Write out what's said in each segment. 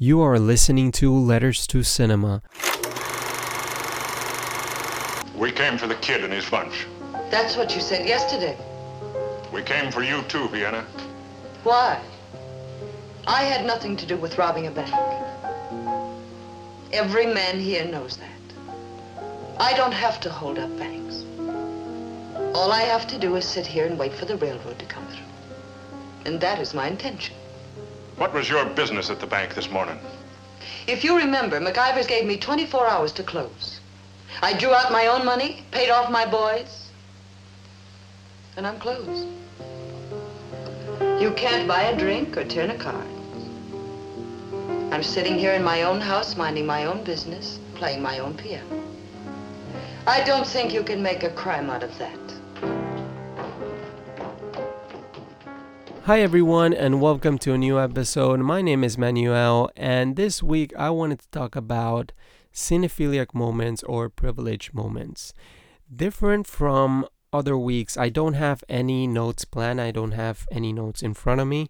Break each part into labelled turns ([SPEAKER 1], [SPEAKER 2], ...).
[SPEAKER 1] You are listening to Letters to Cinema.
[SPEAKER 2] We came for the kid and his bunch.
[SPEAKER 3] That's what you said yesterday.
[SPEAKER 2] We came for you too, Vienna.
[SPEAKER 3] Why? I had nothing to do with robbing a bank. Every man here knows that. I don't have to hold up banks. All I have to do is sit here and wait for the railroad to come through. And that is my intention.
[SPEAKER 2] What was your business at the bank this morning?
[SPEAKER 3] If you remember, McIvers gave me 24 hours to close. I drew out my own money, paid off my boys, and I'm closed. You can't buy a drink or turn a card. I'm sitting here in my own house, minding my own business, playing my own piano. I don't think you can make a crime out of that.
[SPEAKER 1] Hi, everyone, and welcome to a new episode. My name is Manuel, and this week I wanted to talk about cinephiliac moments or privilege moments. Different from other weeks, I don't have any notes planned, I don't have any notes in front of me.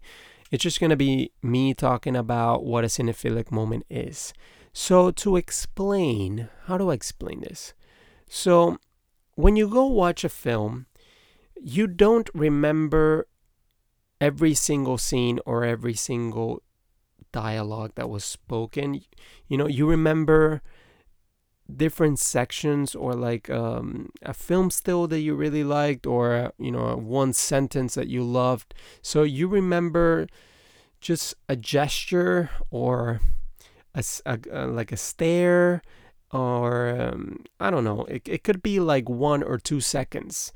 [SPEAKER 1] It's just going to be me talking about what a cinephiliac moment is. So, to explain, how do I explain this? So, when you go watch a film, you don't remember every single scene or every single dialogue that was spoken. You know, you remember different sections or like um, a film still that you really liked or you know one sentence that you loved so you remember just a gesture or a, a, a like a stare or um, i don't know it, it could be like one or two seconds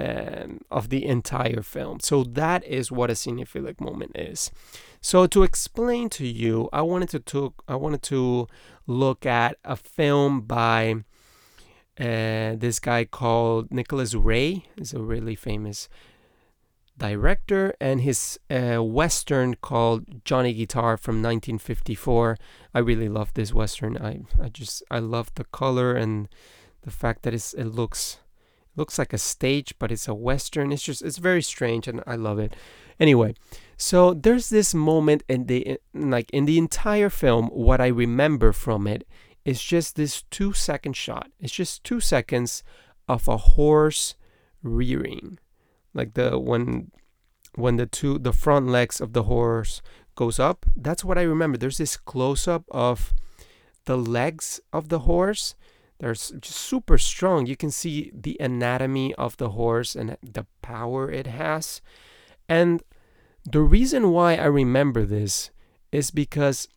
[SPEAKER 1] um, of the entire film. So that is what a cinephilic moment is. So to explain to you, I wanted to talk, I wanted to look at a film by uh, this guy called Nicholas Ray. He's a really famous director, and his uh, western called Johnny Guitar from 1954. I really love this western. I I just I love the color and the fact that it's, it looks looks like a stage, but it's a western. It's just it's very strange, and I love it. Anyway, so there's this moment in the like in the entire film. What I remember from it is just this two second shot. It's just two seconds of a horse rearing, like the when when the two the front legs of the horse goes up. That's what I remember. There's this close up of the legs of the horse they're just super strong. You can see the anatomy of the horse and the power it has. And the reason why I remember this is because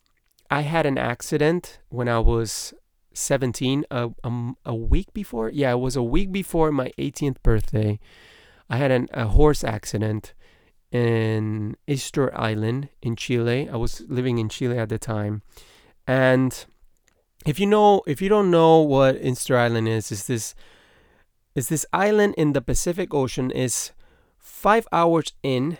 [SPEAKER 1] I had an accident when I was 17, a, a, a week before. Yeah, it was a week before my 18th birthday. I had an, a horse accident in Easter Island in Chile. I was living in Chile at the time. And if you know if you don't know what Easter Island is, is this is this island in the Pacific Ocean is five hours in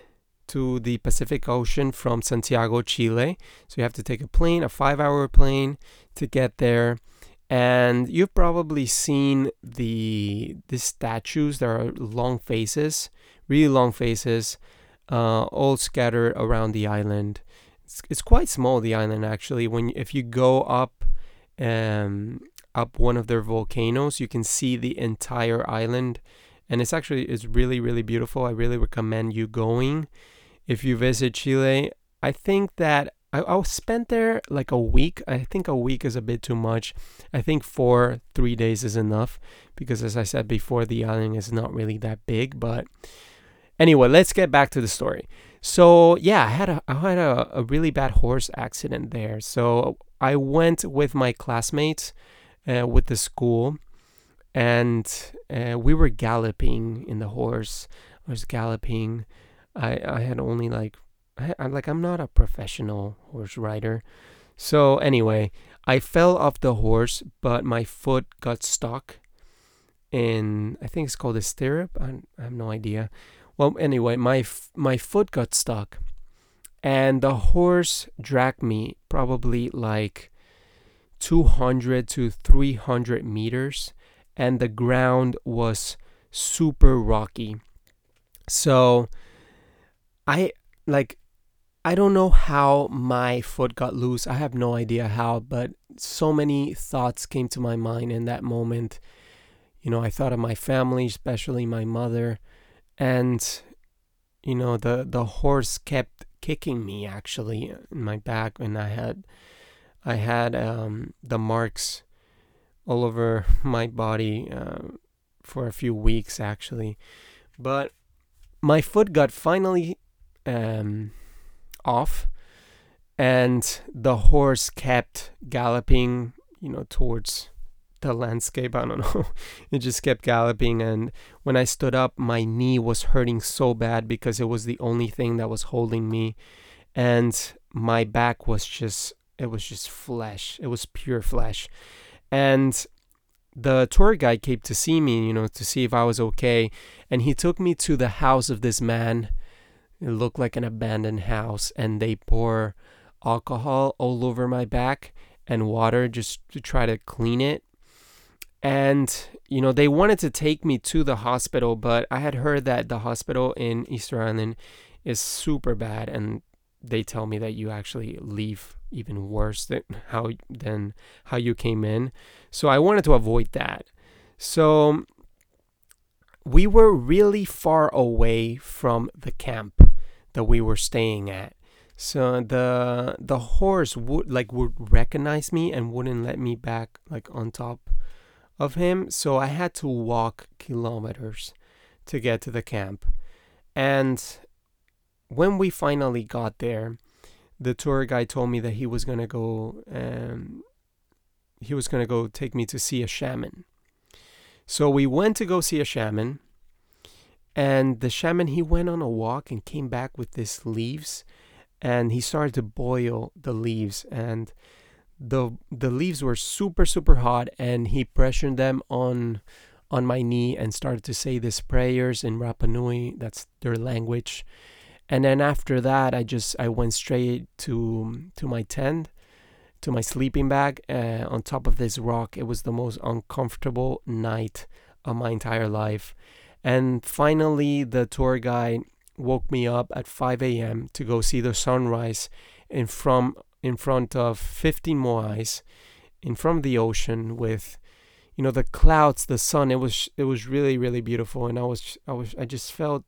[SPEAKER 1] to the Pacific Ocean from Santiago, Chile. So you have to take a plane, a five hour plane to get there. And you've probably seen the the statues. There are long faces, really long faces, uh, all scattered around the island. It's, it's quite small, the island actually. When if you go up um, up one of their volcanoes. You can see the entire island, and it's actually it's really really beautiful. I really recommend you going if you visit Chile. I think that I, I spent there like a week. I think a week is a bit too much. I think four three days is enough because, as I said before, the island is not really that big. But anyway, let's get back to the story. So yeah, I had a I had a, a really bad horse accident there. So I went with my classmates uh, with the school, and uh, we were galloping in the horse. I was galloping. I I had only like I, I'm like I'm not a professional horse rider. So anyway, I fell off the horse, but my foot got stuck in I think it's called a stirrup. I, I have no idea. Well, anyway, my f- my foot got stuck, and the horse dragged me probably like 200 to 300 meters and the ground was super rocky so i like I don't know how my foot got loose. I have no idea how, but so many thoughts came to my mind in that moment. You know, I thought of my family, especially my mother, and you know, the the horse kept kicking me actually in my back and I had I had um, the marks all over my body uh, for a few weeks actually. But my foot got finally um, off and the horse kept galloping you know towards the landscape i don't know. It just kept galloping and when i stood up my knee was hurting so bad because it was the only thing that was holding me and my back was just it was just flesh. It was pure flesh. And the tour guide came to see me you know to see if i was okay and he took me to the house of this man. It looked like an abandoned house, and they pour alcohol all over my back and water just to try to clean it. And, you know, they wanted to take me to the hospital, but I had heard that the hospital in Easter Island is super bad, and they tell me that you actually leave even worse than how than how you came in. So I wanted to avoid that. So we were really far away from the camp that we were staying at. So the the horse would like would recognize me and wouldn't let me back like on top of him. So I had to walk kilometers to get to the camp. And when we finally got there, the tour guide told me that he was gonna go um, he was gonna go take me to see a shaman. So we went to go see a shaman and the shaman he went on a walk and came back with these leaves and he started to boil the leaves and the the leaves were super super hot and he pressured them on on my knee and started to say these prayers in Rapa Nui that's their language and then after that I just I went straight to to my tent to my sleeping bag uh, on top of this rock it was the most uncomfortable night of my entire life and finally, the tour guide woke me up at 5 a.m. to go see the sunrise in from in front of 15 more moais, in front of the ocean with you know the clouds the sun. It was it was really really beautiful. And i was i was i just felt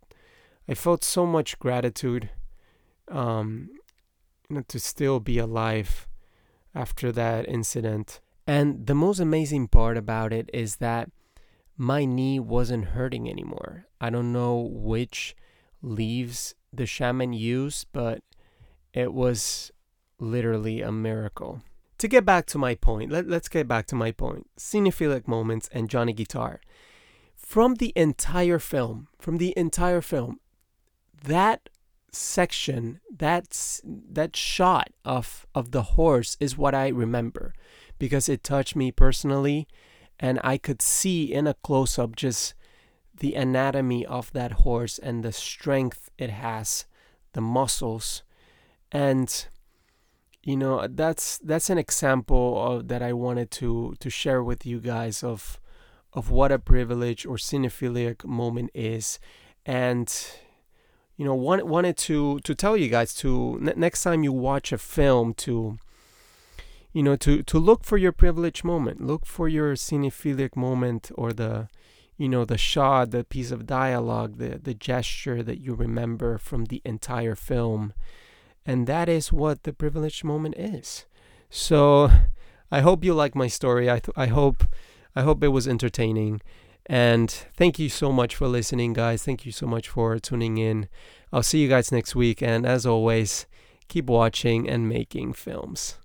[SPEAKER 1] i felt so much gratitude um you know to still be alive after that incident. And the most amazing part about it is that my knee wasn't hurting anymore. I don't know which leaves the shaman used, but it was literally a miracle. To get back to my point, let, let's get back to my point. Cinephilic moments and Johnny Guitar. From the entire film, from the entire film, that section, that that shot of of the horse is what I remember because it touched me personally and I could see in a close up just the anatomy of that horse and the strength it has, the muscles, and you know that's that's an example of, that I wanted to to share with you guys of of what a privilege or cinephilic moment is, and you know want, wanted to to tell you guys to n- next time you watch a film to you know to to look for your privilege moment. Look for your cinephilic moment or the you know the shot the piece of dialogue the the gesture that you remember from the entire film and that is what the privileged moment is. So i hope you like my story. I th- i hope i hope it was entertaining. And thank you so much for listening guys. Thank you so much for tuning in. I'll see you guys next week. And as always keep watching and making films.